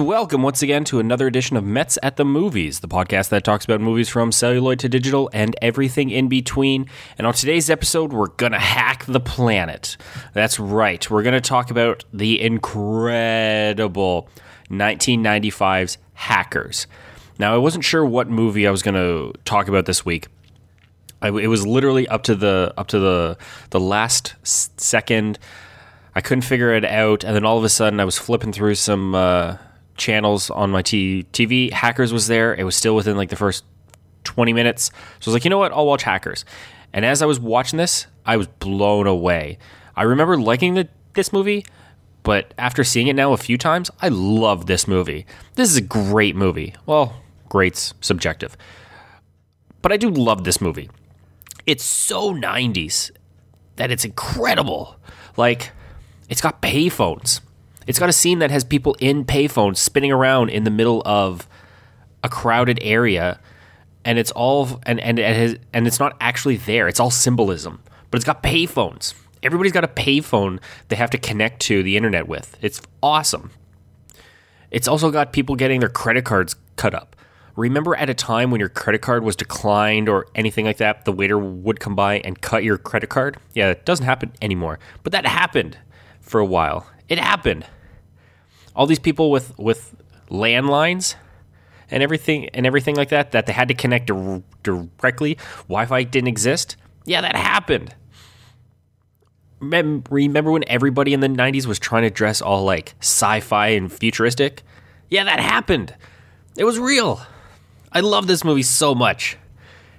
Welcome once again to another edition of Mets at the Movies, the podcast that talks about movies from celluloid to digital and everything in between. And on today's episode, we're going to hack the planet. That's right. We're going to talk about the incredible 1995's Hackers. Now, I wasn't sure what movie I was going to talk about this week. I, it was literally up to the up to the the last second. I couldn't figure it out, and then all of a sudden, I was flipping through some uh, channels on my t- TV. Hackers was there. It was still within like the first twenty minutes, so I was like, you know what? I'll watch Hackers. And as I was watching this, I was blown away. I remember liking the, this movie, but after seeing it now a few times, I love this movie. This is a great movie. Well, great's subjective, but I do love this movie. It's so 90s that it's incredible. Like, it's got payphones. It's got a scene that has people in payphones spinning around in the middle of a crowded area, and it's all and and it has, and it's not actually there. It's all symbolism, but it's got payphones. Everybody's got a payphone they have to connect to the internet with. It's awesome. It's also got people getting their credit cards cut up. Remember at a time when your credit card was declined or anything like that, the waiter would come by and cut your credit card? Yeah, it doesn't happen anymore. But that happened for a while. It happened. All these people with with landlines and everything and everything like that that they had to connect dir- directly. Wi-Fi didn't exist. Yeah, that happened. Mem- Remember when everybody in the 90s was trying to dress all like sci-fi and futuristic? Yeah, that happened. It was real. I love this movie so much.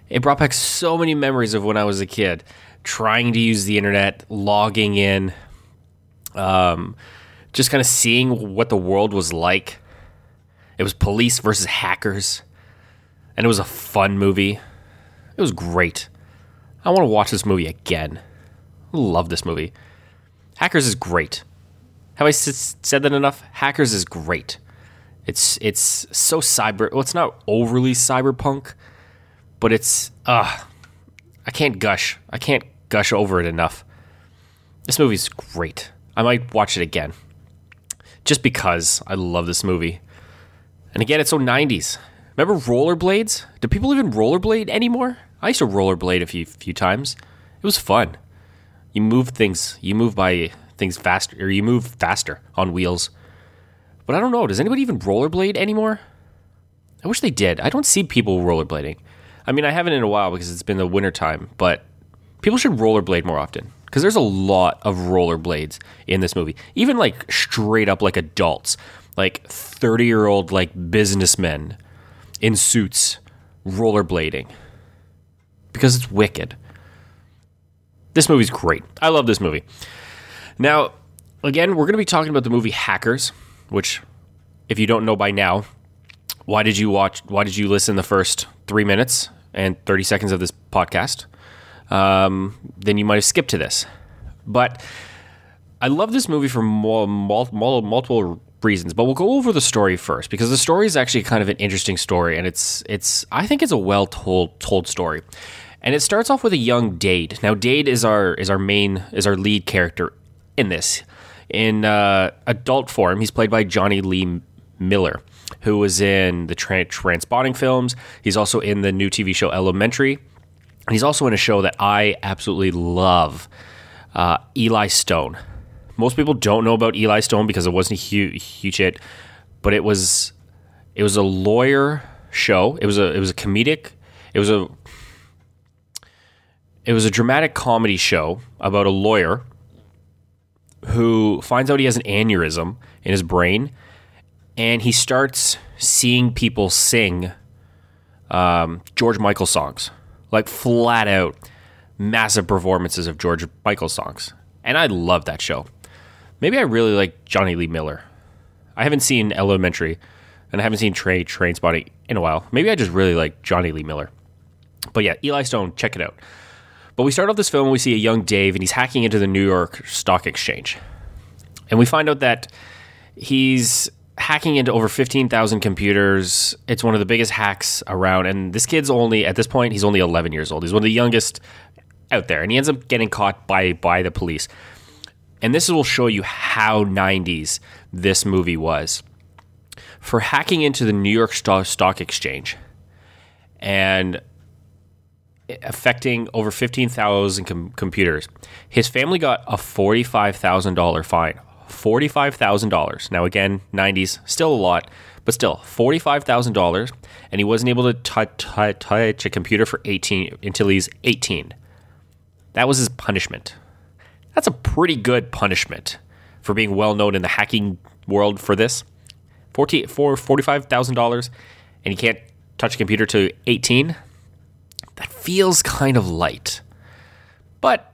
It brought back so many memories of when I was a kid, trying to use the internet, logging in, um, just kind of seeing what the world was like. It was police versus hackers, and it was a fun movie. It was great. I want to watch this movie again. Love this movie. Hackers is great. Have I s- said that enough? Hackers is great. It's it's so cyber. Well, it's not overly cyberpunk, but it's uh I can't gush. I can't gush over it enough. This movie's great. I might watch it again. Just because I love this movie. And again, it's so 90s. Remember rollerblades? Do people even rollerblade anymore? I used to rollerblade a few few times. It was fun. You move things, you move by things faster or you move faster on wheels. But I don't know, does anybody even rollerblade anymore? I wish they did. I don't see people rollerblading. I mean, I haven't in a while because it's been the winter time, but people should rollerblade more often because there's a lot of rollerblades in this movie. Even like straight up like adults, like 30 year old like businessmen in suits rollerblading because it's wicked. This movie's great. I love this movie. Now, again, we're going to be talking about the movie Hackers, which, if you don't know by now, why did you watch? Why did you listen the first three minutes and thirty seconds of this podcast? Um, then you might have skipped to this. But I love this movie for mul- mul- mul- multiple reasons. But we'll go over the story first because the story is actually kind of an interesting story, and it's it's I think it's a well told told story. And it starts off with a young Dade. Now, Dade is our is our main is our lead character in this. In uh, adult form, he's played by Jonny Lee Miller, who was in the tra- Trainspotting films. He's also in the new TV show Elementary. He's also in a show that I absolutely love, uh, Eli Stone. Most people don't know about Eli Stone because it wasn't a huge, huge hit, but it was it was a lawyer show. It was a it was a comedic. It was a it was a dramatic comedy show about a lawyer who finds out he has an aneurysm in his brain and he starts seeing people sing um, George Michael songs, like flat out massive performances of George Michael songs. And I love that show. Maybe I really like Jonny Lee Miller. I haven't seen Elementary and I haven't seen Train Train Spotting in a while. Maybe I just really like Jonny Lee Miller. But yeah, Eli Stone, check it out. But we start off this film and we see a young Dave and he's hacking into the New York Stock Exchange. And we find out that he's hacking into over 15,000 computers. It's one of the biggest hacks around. And this kid's only, at this point, he's only 11 years old. He's one of the youngest out there. And he ends up getting caught by, by the police. And this will show you how 90s this movie was. for hacking into the New York Stock Exchange and affecting over 15,000 com- computers. His family got a $45,000 fine. $45,000. Now, again, 90s, still a lot, but still, $45,000. And he wasn't able to t- t- touch a computer for 18 until he's 18. That was his punishment. That's a pretty good punishment for being well known in the hacking world for this. 40, for $45,000 and you can't touch a computer to 18. That feels kind of light. But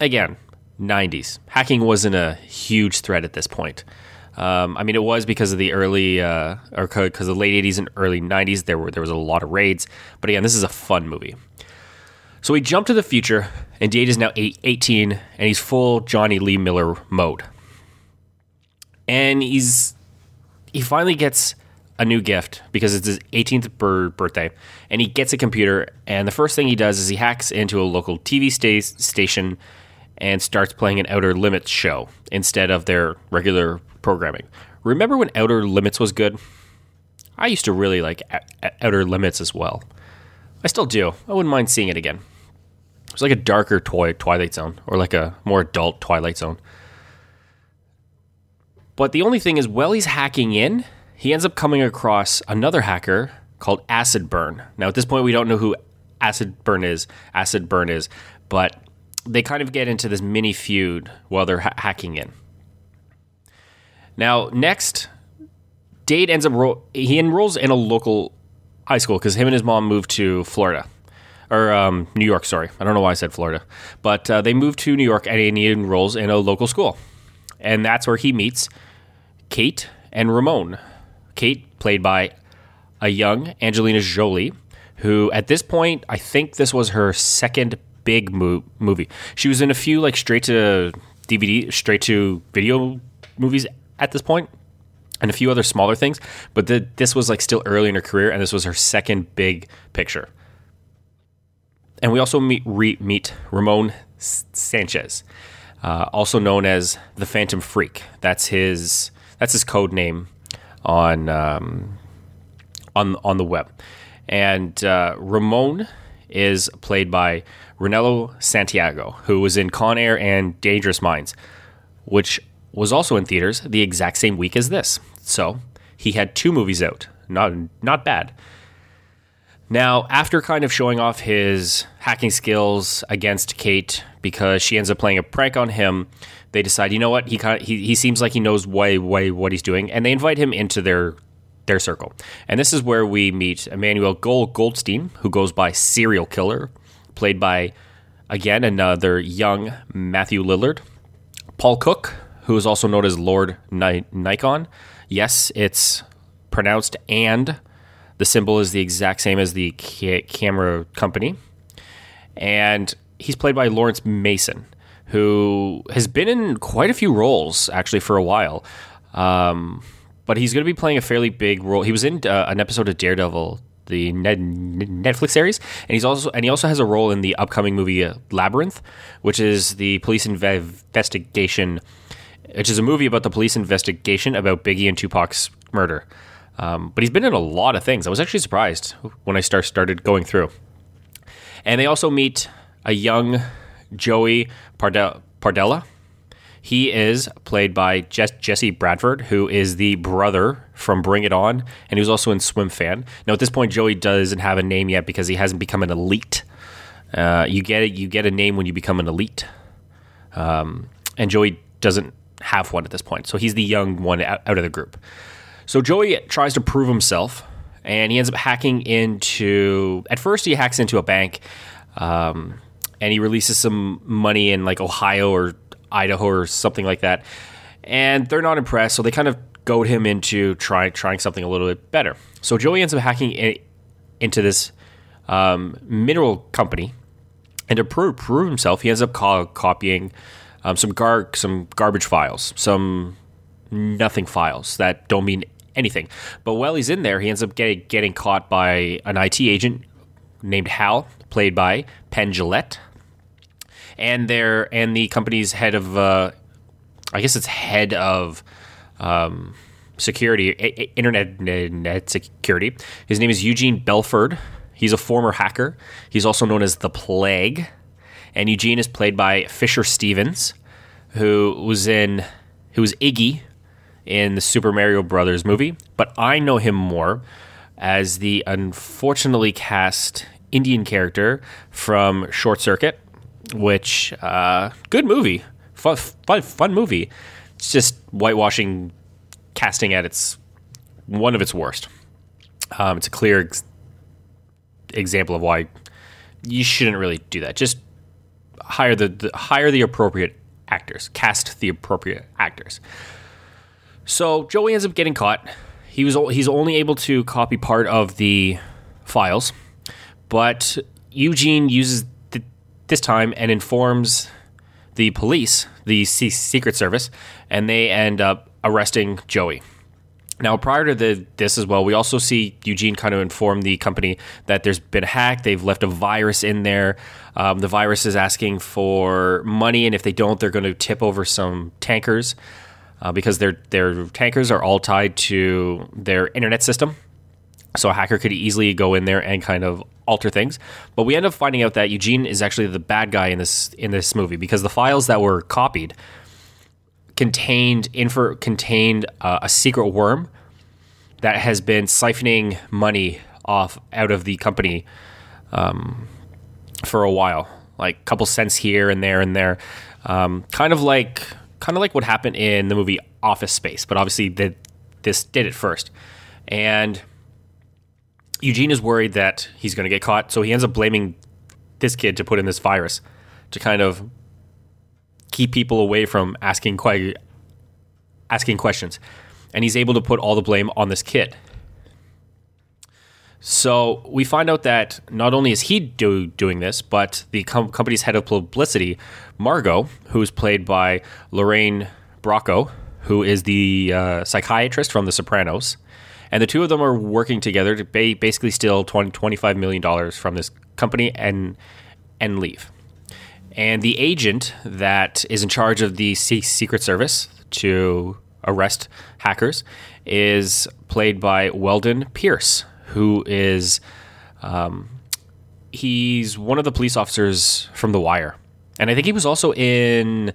again, 90s. Hacking wasn't a huge threat at this point. Um, I mean, it was because of the early, uh, or because the late 80s and early 90s. There were there was a lot of raids. But again, this is a fun movie. So we jump to the future, and Dade is now eight, 18, and he's full Jonny Lee Miller mode. And he's he finally gets a new gift because it's his 18th birthday, and he gets a computer. And the first thing he does is he hacks into a local TV sta- station and starts playing an Outer Limits show instead of their regular programming. Remember when Outer Limits was good? I used to really like Outer Limits as well. I still do. I wouldn't mind seeing it again. It's like a darker toy Twilight Zone or like a more adult Twilight Zone. But the only thing is, while he's hacking in, he ends up coming across another hacker called Acid Burn. Now, at this point, we don't know who Acid Burn is. Acid Burn is, but they kind of get into this mini feud while they're ha- hacking in. Now, next, Dade ends up ro- he enrolls in a local high school because him and his mom moved to Florida or um, New York. Sorry, I don't know why I said Florida, but uh, they moved to New York and he enrolls in a local school, and that's where he meets Kate and Ramon. Kate, played by a young Angelina Jolie, who at this point I think this was her second big mo- movie. She was in a few like straight to DVD, straight to video movies at this point, and a few other smaller things. But the, this was like still early in her career, and this was her second big picture. And we also meet re, meet Ramon Sanchez, uh, also known as the Phantom Freak. That's his that's his code name on um, on on the web. And uh, Ramon is played by Reynaldo Santiago, who was in Con Air and Dangerous Minds, which was also in theaters the exact same week as this. So he had two movies out. Not not bad. Now, after kind of showing off his hacking skills against Kate because she ends up playing a prank on him, they decide, you know what, he kind of, he, he seems like he knows way way what he's doing, and they invite him into their their circle. And this is where we meet Emmanuel Gold, Goldstein, who goes by Serial Killer, played by again another young Matthew Lillard. Paul Cook, who is also known as Lord Ni- Nikon. Yes, it's pronounced and the symbol is the exact same as the ca- camera company. And he's played by Laurence Mason who has been in quite a few roles actually for a while. Um, but he's going to be playing a fairly big role. He was in uh, an episode of Daredevil, the Netflix series, and he's also and he also has a role in the upcoming movie uh, Labyrinth, which is the police inve- investigation, which is a movie about the police investigation about Biggie and Tupac's murder. Um, but he's been in a lot of things. I was actually surprised when I start started going through. And they also meet a young Joey Pardella. Pardella. He is played by Jesse Bradford, who is the brother from Bring It On, and he was also in Swimfan. Now, at this point, Joey doesn't have a name yet because he hasn't become an elite. Uh, you get. You get a name when you become an elite, um, and Joey doesn't have one at this point. So he's the young one out, out of the group. So Joey tries to prove himself, and he ends up hacking into. At first, he hacks into a bank. Um, and he releases some money in like Ohio or Idaho or something like that. And they're not impressed, so they kind of goad him into try, trying something a little bit better. So Joey ends up hacking in, into this um, mineral company, and to prove, prove himself, he ends up co- copying um, some gar- some garbage files, some nothing files that don't mean anything. But while he's in there, he ends up getting getting caught by an IT agent named Hal, played by Penn Jillette and their and the company's head of uh, I guess it's head of um, security, internet net security. His name is Eugene Belford. He's a former hacker. He's also known as the Plague. And Eugene is played by Fisher Stevens, who was in who was Iggy in the Super Mario Brothers movie, but I know him more as the unfortunately cast Indian character from Short Circuit, which uh, good movie, fun, fun, fun movie. It's just whitewashing casting at its one of its worst. Um, it's a clear ex- example of why you shouldn't really do that. Just hire the, the hire the appropriate actors, cast the appropriate actors. So Joey ends up getting caught. He was he's only able to copy part of the files, but Eugene uses this time and informs the police, the C- Secret Service, and they end up arresting Joey. Now, prior to the, this as well, we also see Eugene kind of inform the company that there's been a hack. They've left a virus in there. Um, the virus is asking for money, and if they don't, they're going to tip over some tankers uh, because their their tankers are all tied to their internet system. So a hacker could easily go in there and kind of alter things. But we end up finding out that Eugene is actually the bad guy in this in this movie because the files that were copied contained info contained uh, a secret worm that has been siphoning money off out of the company um, for a while, like a couple cents here and there and there, um, kind of like kind of like what happened in the movie Office Space, but obviously the, this did it first, and Eugene is worried that he's going to get caught, so he ends up blaming this kid to put in this virus to kind of keep people away from asking quite asking questions. And he's able to put all the blame on this kid. So we find out that not only is he do, doing this, but the com- company's head of publicity, Margo, who's played by Lorraine Bracco, who is the uh, psychiatrist from The Sopranos, and the two of them are working together to ba- basically steal 20, $25 million from this company and and leave. And the agent that is in charge of the Secret Service to arrest hackers is played by Wendell Pierce, who is um, he's one of the police officers from The Wire, and I think he was also in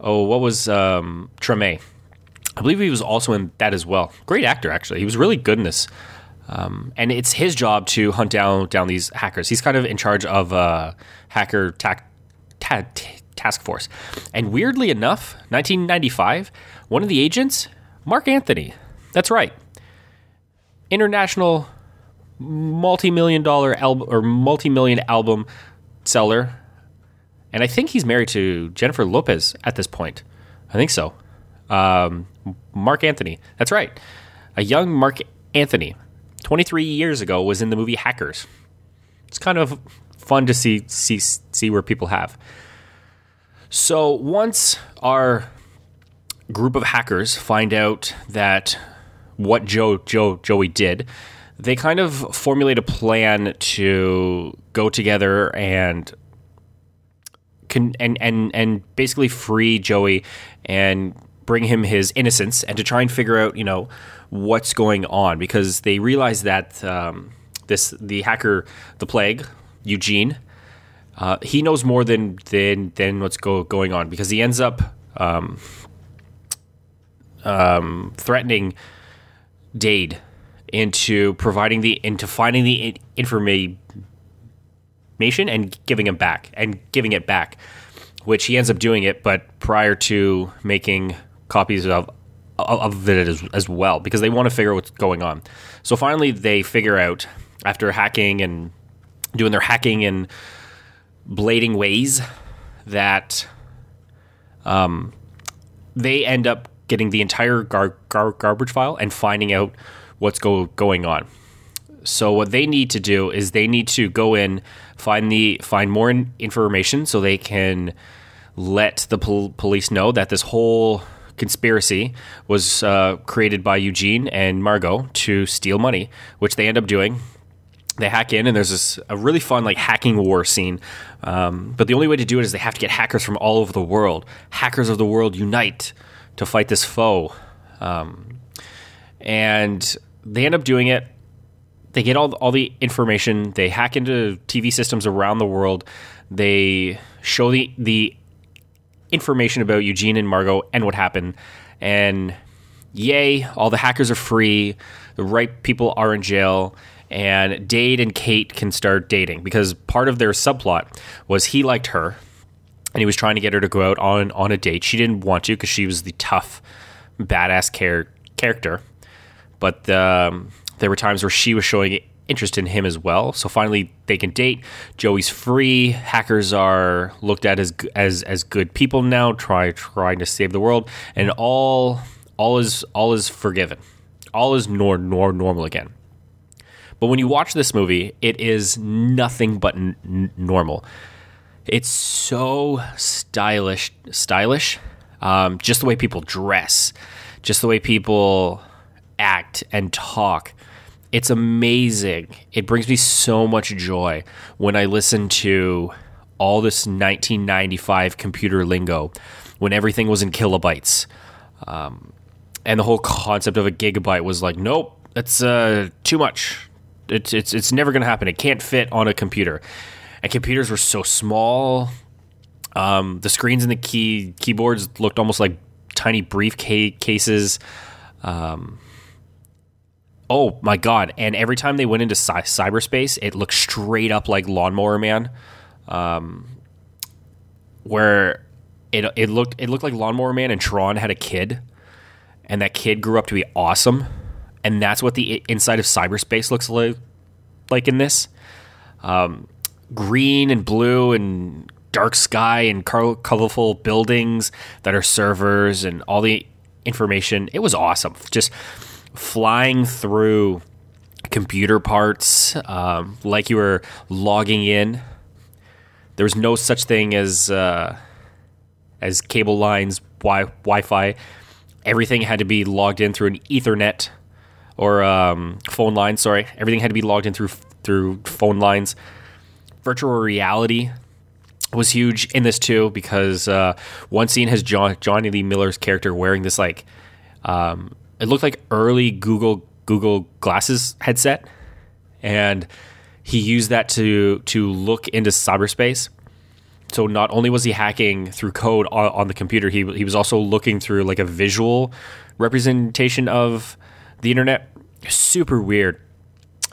oh what was um, Treme. I believe he was also in that as well. Great actor, actually. He was really good in this. Um, and it's his job to hunt down down these hackers. He's kind of in charge of uh, hacker ta- task force. And weirdly enough, 1995, one of the agents, Marc Anthony. That's right. International multi-million dollar album or multi-million album seller. And I think he's married to Jennifer Lopez at this point. I think so. Um, Marc Anthony. That's right. A young Marc Anthony, 23 years ago, was in the movie Hackers. It's kind of fun to see see see where people have. So once our group of hackers find out that what Joe Joe Joey did, they kind of formulate a plan to go together and can and and and basically free Joey and bring him his innocence and to try and figure out you know what's going on. Because they realize that um, this the hacker the plague Eugene uh, he knows more than than than what's go, going on because he ends up um, um, threatening Dade into providing the into finding the information and giving him back and giving it back, which he ends up doing it, but prior to making copies of of it as, as well because they want to figure out what's going on. So finally, they figure out after hacking and doing their hacking and blading ways that um, they end up getting the entire gar- gar- garbage file and finding out what's go- going on. So what they need to do is they need to go in, find the find more information so they can let the pol- police know that this whole conspiracy was uh, created by Eugene and Margo to steal money, which they end up doing they hack in and there's this a really fun like hacking war scene um, but the only way to do it is they have to get hackers from all over the world hackers of the world unite to fight this foe um, and they end up doing it. They get all all the information. They hack into TV systems around the world. They show the the information about Eugene and Margo and what happened. And yay, all the hackers are free. The right people are in jail. And Dade and Kate can start dating because part of their subplot was he liked her and he was trying to get her to go out on, on a date. She didn't want to because she was the tough, badass char- character. But um, there were times where she was showing interest in him as well. So finally, they can date. Joey's free. Hackers are looked at as as as good people now, try trying to save the world, and all all is all is forgiven. All is nor nor normal again. But when you watch this movie, it is nothing but n- normal. It's so stylish, stylish. Um, just the way people dress, just the way people act and talk. It's amazing. It brings me so much joy when I listen to all this 1995 computer lingo when everything was in kilobytes. Um, and the whole concept of a gigabyte was like, nope, that's uh, too much. It's, it's, it's never going to happen. It can't fit on a computer. And computers were so small. Um, the screens and the key keyboards looked almost like tiny briefcases. Um, oh my god! And every time they went into cy- cyberspace, it looked straight up like Lawnmower Man, um, where it it looked it looked like Lawnmower Man and Tron had a kid, and that kid grew up to be awesome, and that's what the inside of cyberspace looks like like in this. Um, green and blue and dark sky and colorful buildings that are servers and all the information. It was awesome. Just flying through computer parts um, like you were logging in. There was no such thing as uh, as cable lines, wi- Wi-Fi. Everything had to be logged in through an Ethernet or um, phone line. Sorry, everything had to be logged in through through phone lines. Virtual reality was huge in this too because uh, one scene has John Jonny Lee Miller's character wearing this like um, it looked like early Google Google Glasses headset, and he used that to to look into cyberspace. So not only was he hacking through code on, on the computer, he he was also looking through like a visual representation of the internet. Super weird.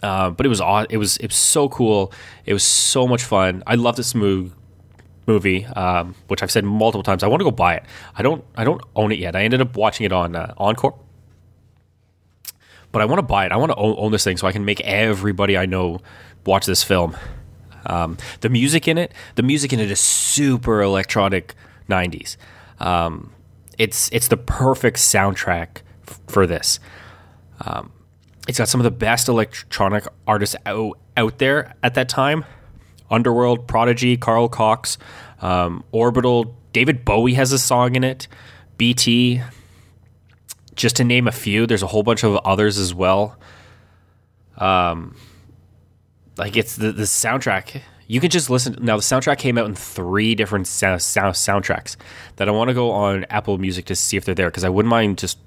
Uh, but it was it was it was so cool. It was so much fun. I love this movie movie, um, which I've said multiple times. I want to go buy it. I don't. I don't own it yet. I ended up watching it on uh, Encore, but I want to buy it. I want to own, own, this thing so I can make everybody I know watch this film. Um, the music in it, the music in it is super electronic '90s. Um, it's it's the perfect soundtrack f- for this. Um, it's got some of the best electronic artists out, out there at that time. Underworld, Prodigy, Carl Cox, um, Orbital, David Bowie has a song in it, BT, just to name a few. There's a whole bunch of others as well. Um, like it's the the soundtrack. You can just listen. Now the soundtrack came out in three different sound, sound soundtracks that I want to go on Apple Music to see if they're there because I wouldn't mind just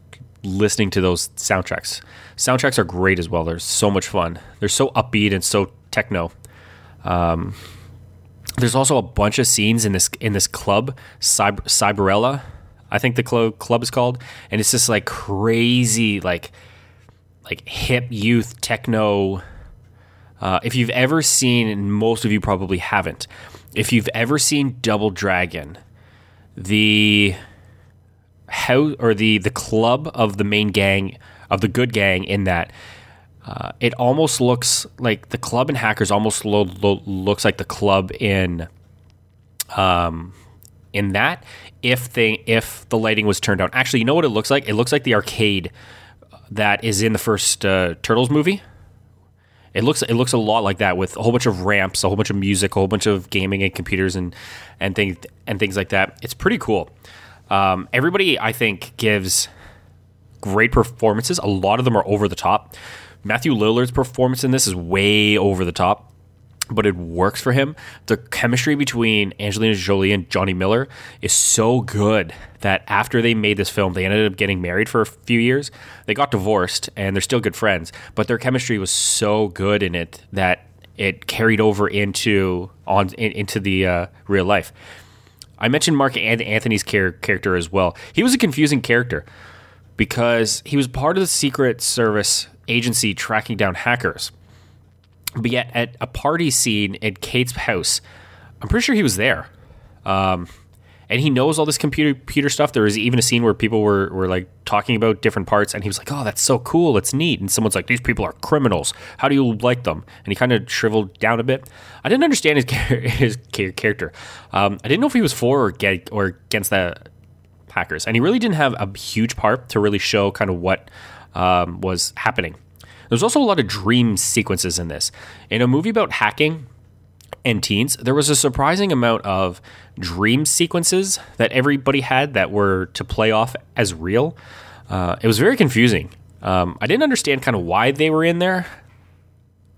listening to those soundtracks. Soundtracks are great as well. They're so much fun. They're so upbeat and so techno. Um, there's also a bunch of scenes in this in this club, Cyber, Cyberella, I think the club club is called, and it's just like crazy, like like hip youth techno. Uh, if you've ever seen, and most of you probably haven't, if you've ever seen Double Dragon, the how or the the club of the main gang of the good gang in that uh, it almost looks like the club in Hackers almost lo- lo- looks like the club in um in that if they if the lighting was turned on. Actually, you know what it looks like? It looks like the arcade that is in the first uh, Turtles movie. It looks it looks a lot like that with a whole bunch of ramps, a whole bunch of music, a whole bunch of gaming and computers and and things and things like that. It's pretty cool. Um, everybody, I think, gives great performances. A lot of them are over the top. Matthew Lillard's performance in this is way over the top. But it works for him. The chemistry between Angelina Jolie and Jonny Miller is so good that after they made this film, they ended up getting married for a few years. They got divorced and they're still good friends, but their chemistry was so good in it that it carried over into on in, into the uh, real life. I mentioned Marc Anthony's char- character as well. He was a confusing character because he was part of the Secret Service agency tracking down hackers but yet, at a party scene at Kate's house, I'm pretty sure he was there. Um, and he knows all this computer computer stuff. There was even a scene where people were, were like talking about different parts, and he was like, "Oh, that's so cool! It's neat." And someone's like, "These people are criminals. How do you like them?" And he kind of shriveled down a bit. I didn't understand his his character. Um, I didn't know if he was for or, get, or against the hackers, and he really didn't have a huge part to really show kind of what um, was happening. There's also a lot of dream sequences in this. In a movie about hacking and teens, there was a surprising amount of dream sequences that everybody had that were to play off as real. Uh, it was very confusing. Um, I didn't understand kind of why they were in there.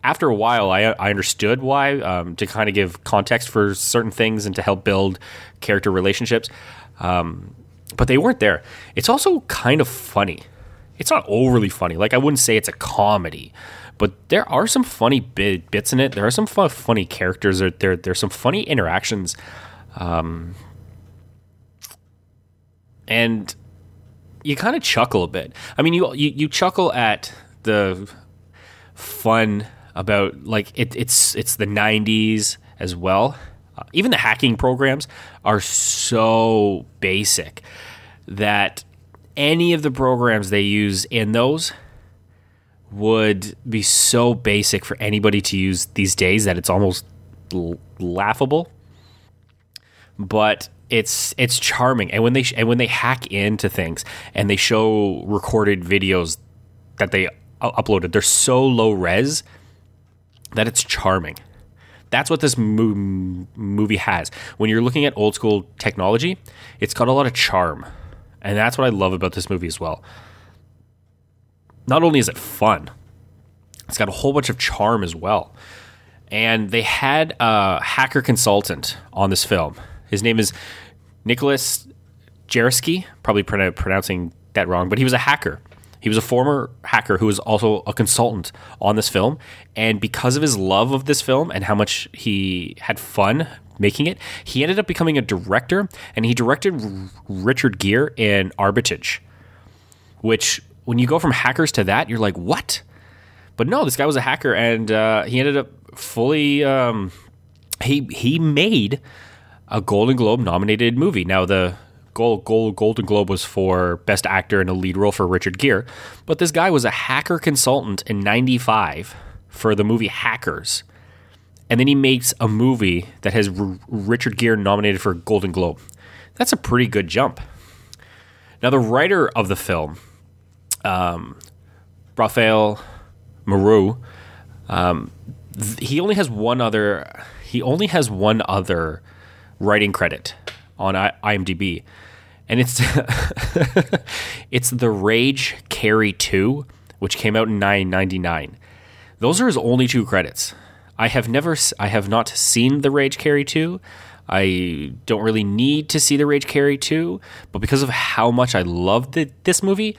After a while, I, I understood why um, to kind of give context for certain things and to help build character relationships. Um, but they weren't there. It's also kind of funny it's not overly funny. Like I wouldn't say it's a comedy, but there are some funny bit, bits in it. There are some fun, funny characters. There, there there's some funny interactions, um, and you kind of chuckle a bit. I mean, you, you you chuckle at the fun about like it, it's it's the '90s as well. Uh, even the hacking programs are so basic that any of the programs they use in those would be so basic for anybody to use these days that it's almost l- laughable. But it's it's charming, and when they sh- and when they hack into things and they show recorded videos that they uploaded, they're so low res that it's charming. That's what this mo- movie has. When you're looking at old school technology, it's got a lot of charm. And that's what I love about this movie as well. Not only is it fun, it's got a whole bunch of charm as well. And they had a hacker consultant on this film. His name is Nicholas Jarecki, probably pronouncing that wrong, but he was a hacker. He was a former hacker who was also a consultant on this film. And because of his love of this film and how much he had fun making it, he ended up becoming a director and he directed R- Richard Gere in Arbitrage, which when you go from hackers to that, you're like, what? But no, this guy was a hacker and uh, he ended up fully. Um, he he made a Golden Globe nominated movie. Now the Gold, Gold, Golden Globe was for Best Actor in a Lead Role for Richard Gere, but this guy was a hacker consultant in '95 for the movie Hackers, and then he makes a movie that has R- Richard Gere nominated for a Golden Globe. That's a pretty good jump. Now, the writer of the film, um, Rafael Moreu, um, th- he only has one other. He only has one other writing credit on I- IMDb, and it's it's the Rage Carrie Two, which came out in 999. Those are his only two credits. I have never, I have not seen the Rage Carrie 2. I don't really need to see the Rage Carrie 2, but because of how much I love this movie,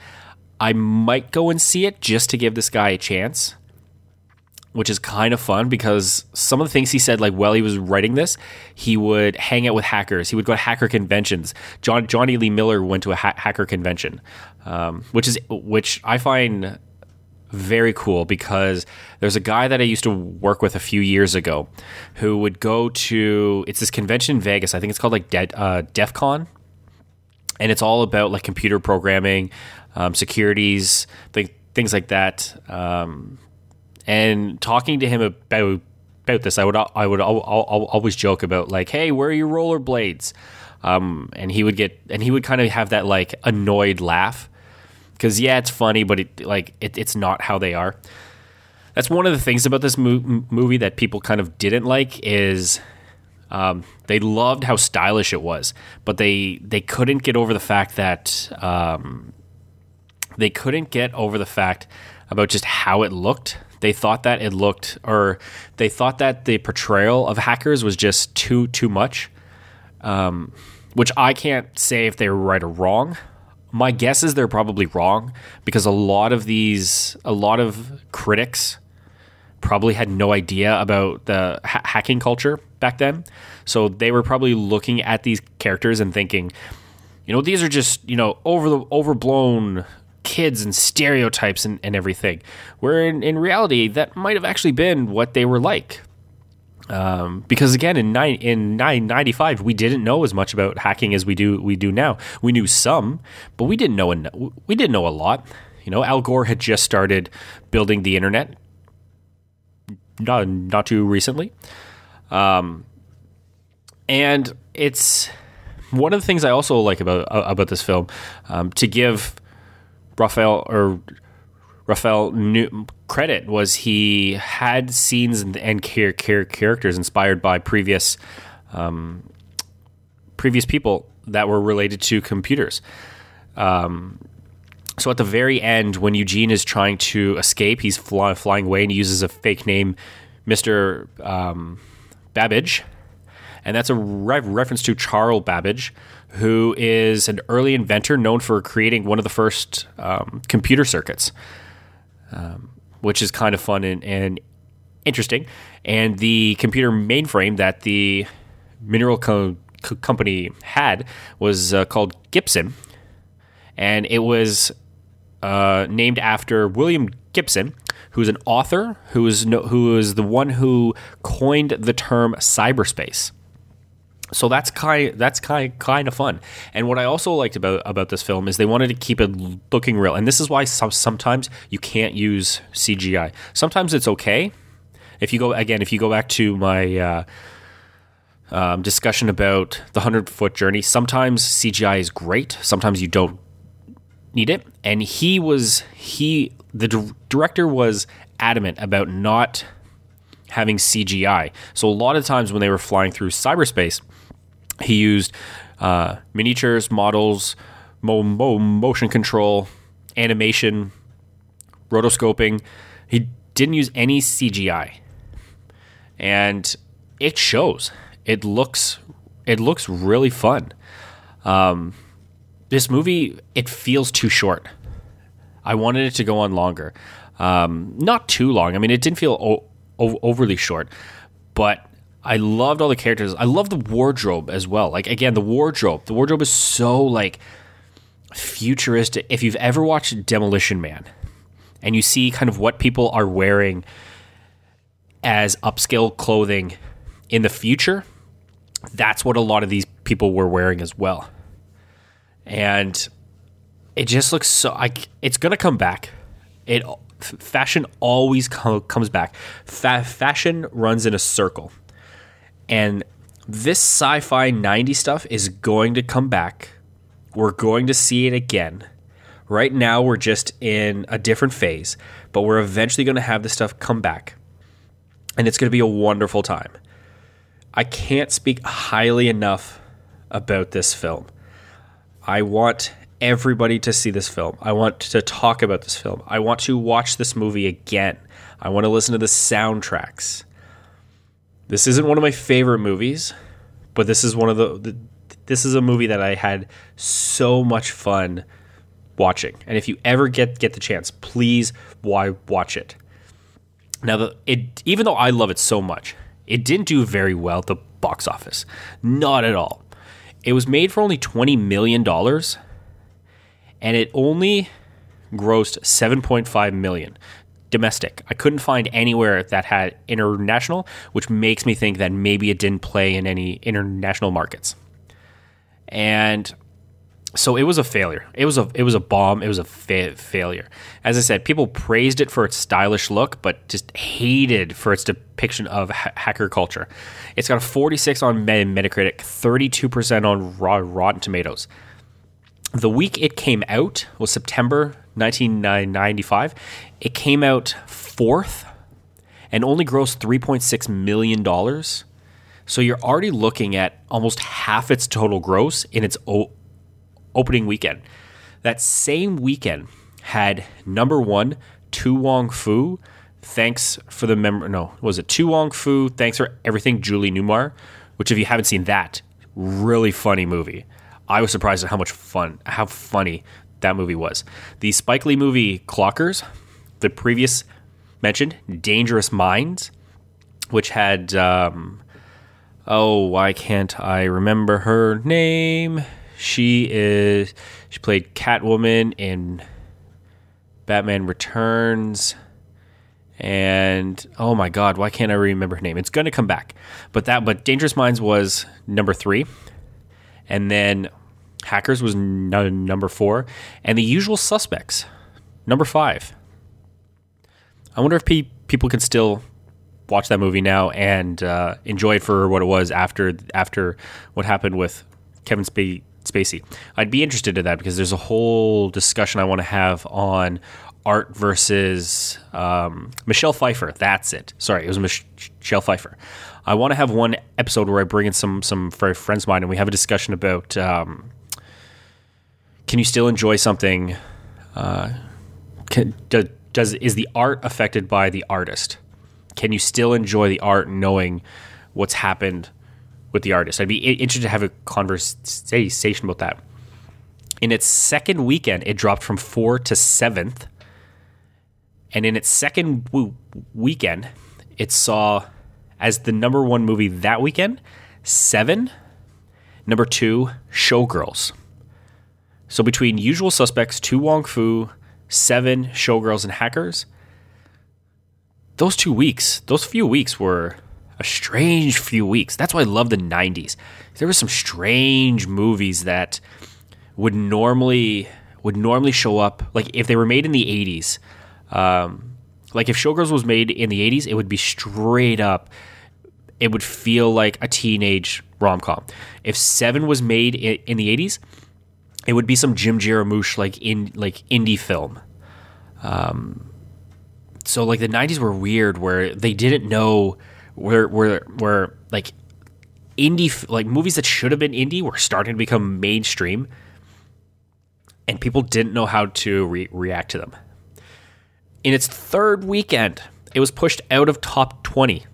I might go and see it just to give this guy a chance, which is kind of fun because some of the things he said, like while he was writing this, he would hang out with hackers. He would go to hacker conventions. John Jonny Lee Miller went to a ha- hacker convention, um, which is which I find very cool because there's a guy that I used to work with a few years ago who would go to it's this convention in Vegas. I think it's called like De- uh, DEF CON, and it's all about like computer programming, um, securities, th- things like that. Um, and talking to him about about this, I would I would always joke about like, hey, where are your rollerblades? Um, and he would get and he would kind of have that like annoyed laugh because yeah, it's funny, but it like it, it's not how they are. That's one of the things about this mo- movie that people kind of didn't like is um, they loved how stylish it was, but they they couldn't get over the fact that um, they couldn't get over the fact about just how it looked. They thought that it looked, or they thought that the portrayal of hackers was just too too much. Um, which I can't say if they were right or wrong. My guess is they're probably wrong because a lot of these, a lot of critics probably had no idea about the ha- hacking culture back then. So they were probably looking at these characters and thinking, you know, these are just, you know, over the overblown kids and stereotypes and, and everything. Where in, in reality, that might have actually been what they were like. Um, because again, in nine in nine ninety five, we didn't know as much about hacking as we do we do now. We knew some, but we didn't know we didn't know a lot. You know, Al Gore had just started building the internet, not not too recently, um, and it's one of the things I also like about uh, about this film. Um, to give Raphael or Raphael knew, credit was he had scenes and, and characters inspired by previous um, previous people that were related to computers. Um, so at the very end, when Eugene is trying to escape, he's fly, flying away and he uses a fake name, Mister um, Babbage, and that's a re- reference to Charles Babbage, who is an early inventor known for creating one of the first um, computer circuits um, which is kind of fun and, and, interesting. And the computer mainframe that the mineral co- co- company had was uh, called Gibson, and it was uh, named after William Gibson, who's an author who is no, who is the one who coined the term cyberspace. So that's kind that's kind kind of fun. And what I also liked about about this film is they wanted to keep it looking real. And this is why some, sometimes you can't use CGI. Sometimes it's okay. If you go again, if you go back to my uh, um, discussion about the hundred foot journey, sometimes CGI is great. Sometimes you don't need it. And he was he the d- director was adamant about not having CGI. So a lot of times when they were flying through cyberspace he used uh, miniatures, models, mo- mo- motion control, animation, rotoscoping. He didn't use any CGI, and it shows. It looks it looks really fun. Um, this movie it feels too short. I wanted it to go on longer, um, not too long. I mean, it didn't feel o- o- overly short, but I loved all the characters. I love the wardrobe as well. Like again, the wardrobe. The wardrobe is so like futuristic. If you've ever watched Demolition Man and you see kind of what people are wearing as upscale clothing in the future, that's what a lot of these people were wearing as well. And it just looks so like it's going to come back. It fashion always co- comes back. Fa- fashion runs in a circle and this sci fi 90 stuff is going to come back. We're going to see it again. Right now, we're just in a different phase, but we're eventually going to have this stuff come back. And it's going to be a wonderful time. I can't speak highly enough about this film. I want everybody to see this film. I want to talk about this film. I want to watch this movie again. I want to listen to the soundtracks. This isn't one of my favorite movies, but this is one of the, the this is a movie that I had so much fun watching. And if you ever get get the chance, please why watch it. Now the it even though I love it so much, it didn't do very well at the box office. Not at all. It was made for only 20 million dollars and it only grossed 7.5 million domestic. I couldn't find anywhere that had international, which makes me think that maybe it didn't play in any international markets. And so it was a failure. It was a it was a bomb. It was a fa- failure. As I said, people praised it for its stylish look, but just hated for its depiction of ha- hacker culture. It's got a 46 on Metacritic, 32% on Rotten Tomatoes. The week it came out was September 1995. It came out fourth and only grossed $3.6 million. So you're already looking at almost half its total gross in its o- opening weekend. That same weekend had number one, To Wong Foo, Thanks for the member. No, was it To Wong Foo? Thanks for everything, Julie Newmar. Which, if you haven't seen that, really funny movie. I was surprised at how much fun, how funny that movie was. The Spike Lee movie Clockers, the previous mentioned Dangerous Minds, which had um, oh why can't I remember her name? She is she played Catwoman in Batman Returns. And oh my god, why can't I remember her name? It's gonna come back. But that but Dangerous Minds was number three. And then Hackers was number four. And the usual suspects, number five. I wonder if pe- people can still watch that movie now and uh, enjoy it for what it was after after what happened with Kevin Spacey. Spacey. I'd be interested in that because there's a whole discussion I want to have on art versus um, Michelle Pfeiffer. That's it. Sorry, it was Mich- Michelle Pfeiffer. I want to have one episode where I bring in some some friends of mine and we have a discussion about um, can you still enjoy something? Uh, can, does, does is the art affected by the artist? Can you still enjoy the art knowing what's happened with the artist? I'd be interested to have a conversation about that. In its second weekend, it dropped from four to seventh and in its second w- weekend, it saw as the number one movie that weekend, Seven. Number two, Showgirls. So between Usual Suspects, To Wong Foo, Seven, Showgirls, and Hackers, those two weeks, those few weeks were a strange few weeks. That's why I love the 90s. There were some strange movies that would normally would normally show up like if they were made in the 80s um, like if Showgirls was made in the 80s, it would be straight up. It would feel like a teenage rom com. If Seven was made in, the 80s, it would be some Jim Jarmusch like in like indie film. Um, so like the 90s were weird where they didn't know where where where like indie like movies that should have been indie were starting to become mainstream and people didn't know how to re- react to them in its third weekend, it was pushed out of top 20.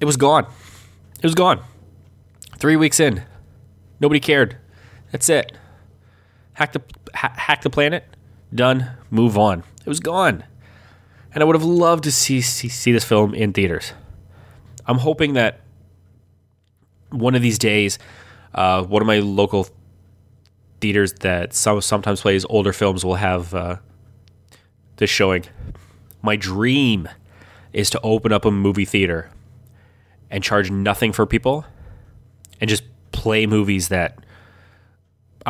It was gone. It was gone. Three weeks in, nobody cared. That's it. Hack the ha- hack the planet. Done. Move on. It was gone. And I would have loved to see see, see this film in theaters. I'm hoping that one of these days, uh, one of my local theaters that some, sometimes plays older films will have uh, this showing. My dream is to open up a movie theater and charge nothing for people and just play movies that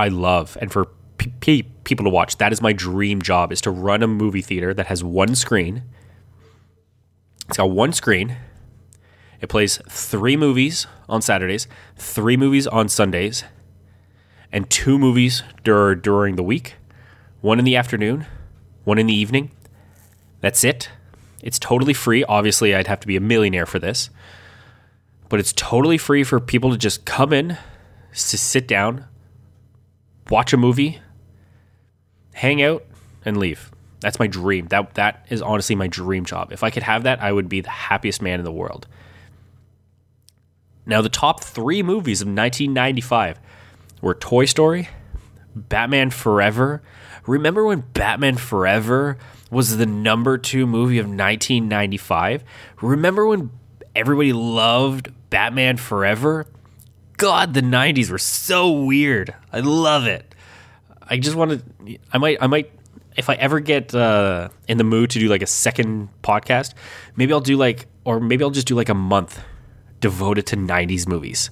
I love and for p- people to watch. That is my dream job is to run a movie theater that has one screen. It's got one screen. It plays 3 movies on Saturdays, 3 movies on Sundays, and 2 movies dur- during the week. One in the afternoon, one in the evening. That's it. It's totally free. Obviously, I'd have to be a millionaire for this, but it's totally free for people to just come in, to sit down, watch a movie, hang out, and leave. That's my dream. That that is honestly my dream job. If I could have that, I would be the happiest man in the world. Now, the top three movies of 1995 were Toy Story, Batman Forever. Remember when Batman Forever was the number two movie of 1995? Remember when everybody loved Batman Forever? God, the 90s were so weird. I love it. I just want to. I might. I might. If I ever get uh, in the mood to do like a second podcast, maybe I'll do like, or maybe I'll just do like a month devoted to 90s movies,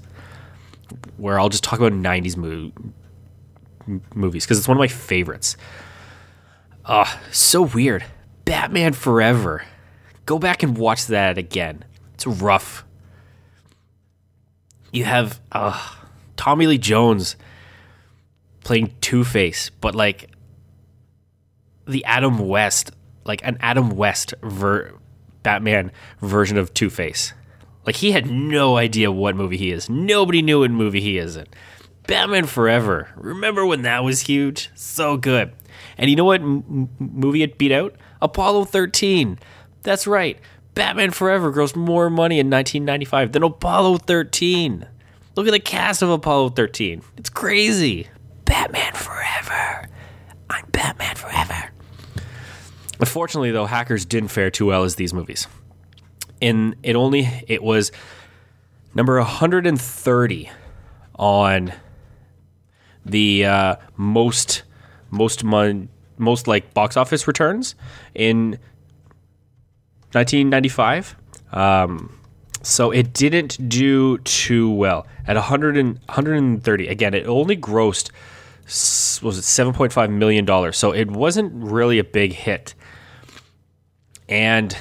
where I'll just talk about 90s mo- movies because it's one of my favorites. Ah, oh, so weird. Batman Forever. Go back and watch that again. It's rough. You have uh, Tommy Lee Jones playing Two Face, but like the Adam West, like an Adam West ver- Batman version of Two Face. Like he had no idea what movie he is. Nobody knew what movie he is in. Batman Forever. Remember when that was huge? So good. And you know what m- movie it beat out? Apollo 13. That's right. Batman Forever grossed more money in 1995 than Apollo 13. Look at the cast of Apollo 13. It's crazy. Batman Forever. I'm Batman Forever. Unfortunately, though, Hackers didn't fare too well as these movies. In it only it was number 130 on the uh, most most mon- most like box office returns in 1995. Um, so it didn't do too well at 100 and, 130. Again, it only grossed was it 7.5 million dollars. So it wasn't really a big hit. And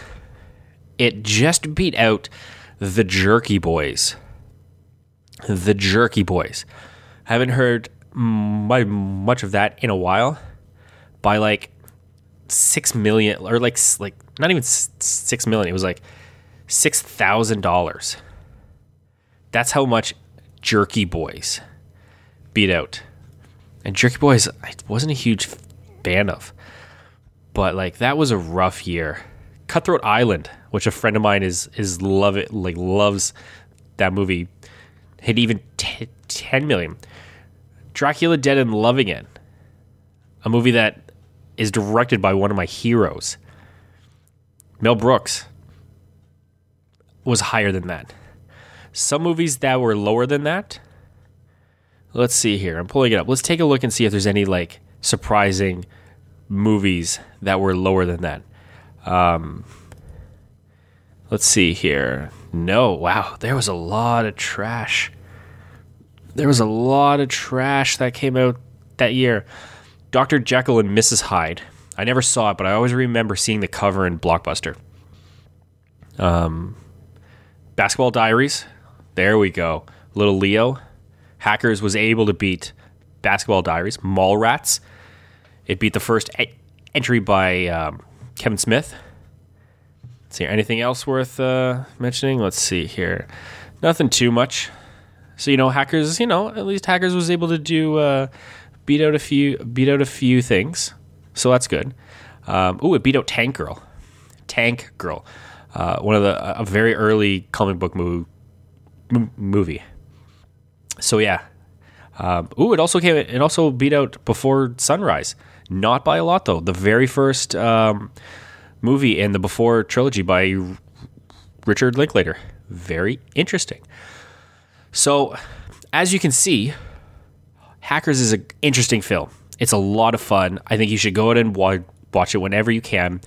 it just beat out the Jerky Boys. The Jerky Boys. Haven't heard much of that in a while. By like six million, or like like not even six million. It was like six thousand dollars. That's how much Jerky Boys beat out. And Jerky Boys, I wasn't a huge fan of, but like that was a rough year. Cutthroat Island, which a friend of mine is is love it like loves that movie, hit even t- ten million. Dracula Dead and Loving It, a movie that is directed by one of my heroes, Mel Brooks, was higher than that. Some movies that were lower than that. Let's see here. I'm pulling it up. Let's take a look and see if there's any like surprising movies that were lower than that. Um, let's see here. No, wow, there was a lot of trash there was a lot of trash that came out that year. Dr. Jekyll and Mrs. Hyde. I never saw it, but I always remember seeing the cover in Blockbuster. Um, Basketball Diaries. There we go. Little Leo. Hackers was able to beat Basketball Diaries. Mallrats. It beat the first e- entry by um, Kevin Smith. Let's see, anything else worth uh, mentioning? Let's see here. Nothing too much. So you know, hackers, you know, at least hackers was able to do uh, beat out a few beat out a few things. So that's good. Um, ooh, it beat out Tank Girl. Tank Girl, uh, one of the a very early comic book mo- m- movie. So yeah. Um, ooh, it also came. It also beat out Before Sunrise. Not by a lot though. The very first um, movie in the Before trilogy by Richard Linklater. Very interesting. So, as you can see, Hackers is an interesting film. It's a lot of fun. I think you should go out and watch it whenever you can.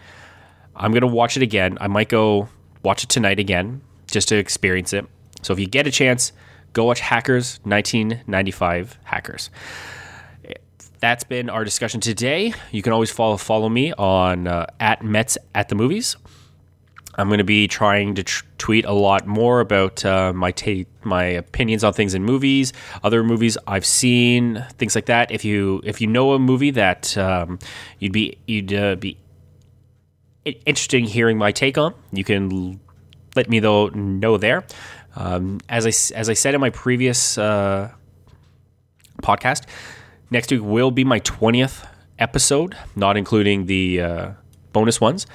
I'm going to watch it again. I might go watch it tonight again just to experience it. So, if you get a chance, go watch Hackers 1995 Hackers. That's been our discussion today. You can always follow follow me on uh, at Mets at the movies. I'm going to be trying to tr- tweet a lot more about uh, my ta- my opinions on things in movies, other movies I've seen, things like that. If you if you know a movie that um, you'd be you'd uh, be interested in hearing my take on, you can let me though know there. Um, as I as I said in my previous uh, podcast, next week will be my twentieth episode, not including the uh, bonus ones.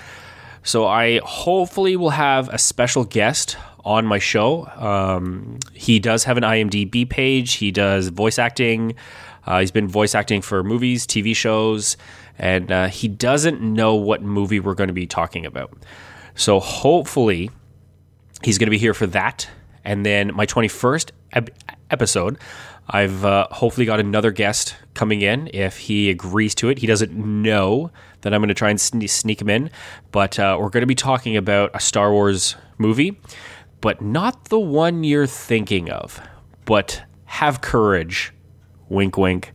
So I hopefully will have a special guest on my show. Um, he does have an IMDb page. He does voice acting. Uh, he's been voice acting for movies, TV shows, and uh, he doesn't know what movie we're going to be talking about. So hopefully, he's going to be here for that. And then my 21st ep- episode, I've uh, hopefully got another guest coming in if he agrees to it. He doesn't know that I'm going to try and sneak him in, but uh, we're going to be talking about a Star Wars movie, but not the one you're thinking of. But have courage, wink, wink,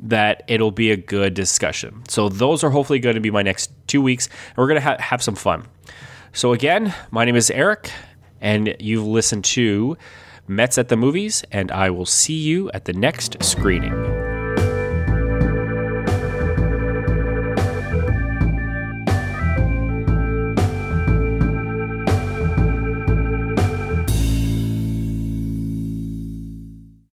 that it'll be a good discussion. So those are hopefully going to be my next two weeks, and we're going to ha- have some fun. So again, my name is Eric, and you've listened to Mets at the Movies, and I will see you at the next screening.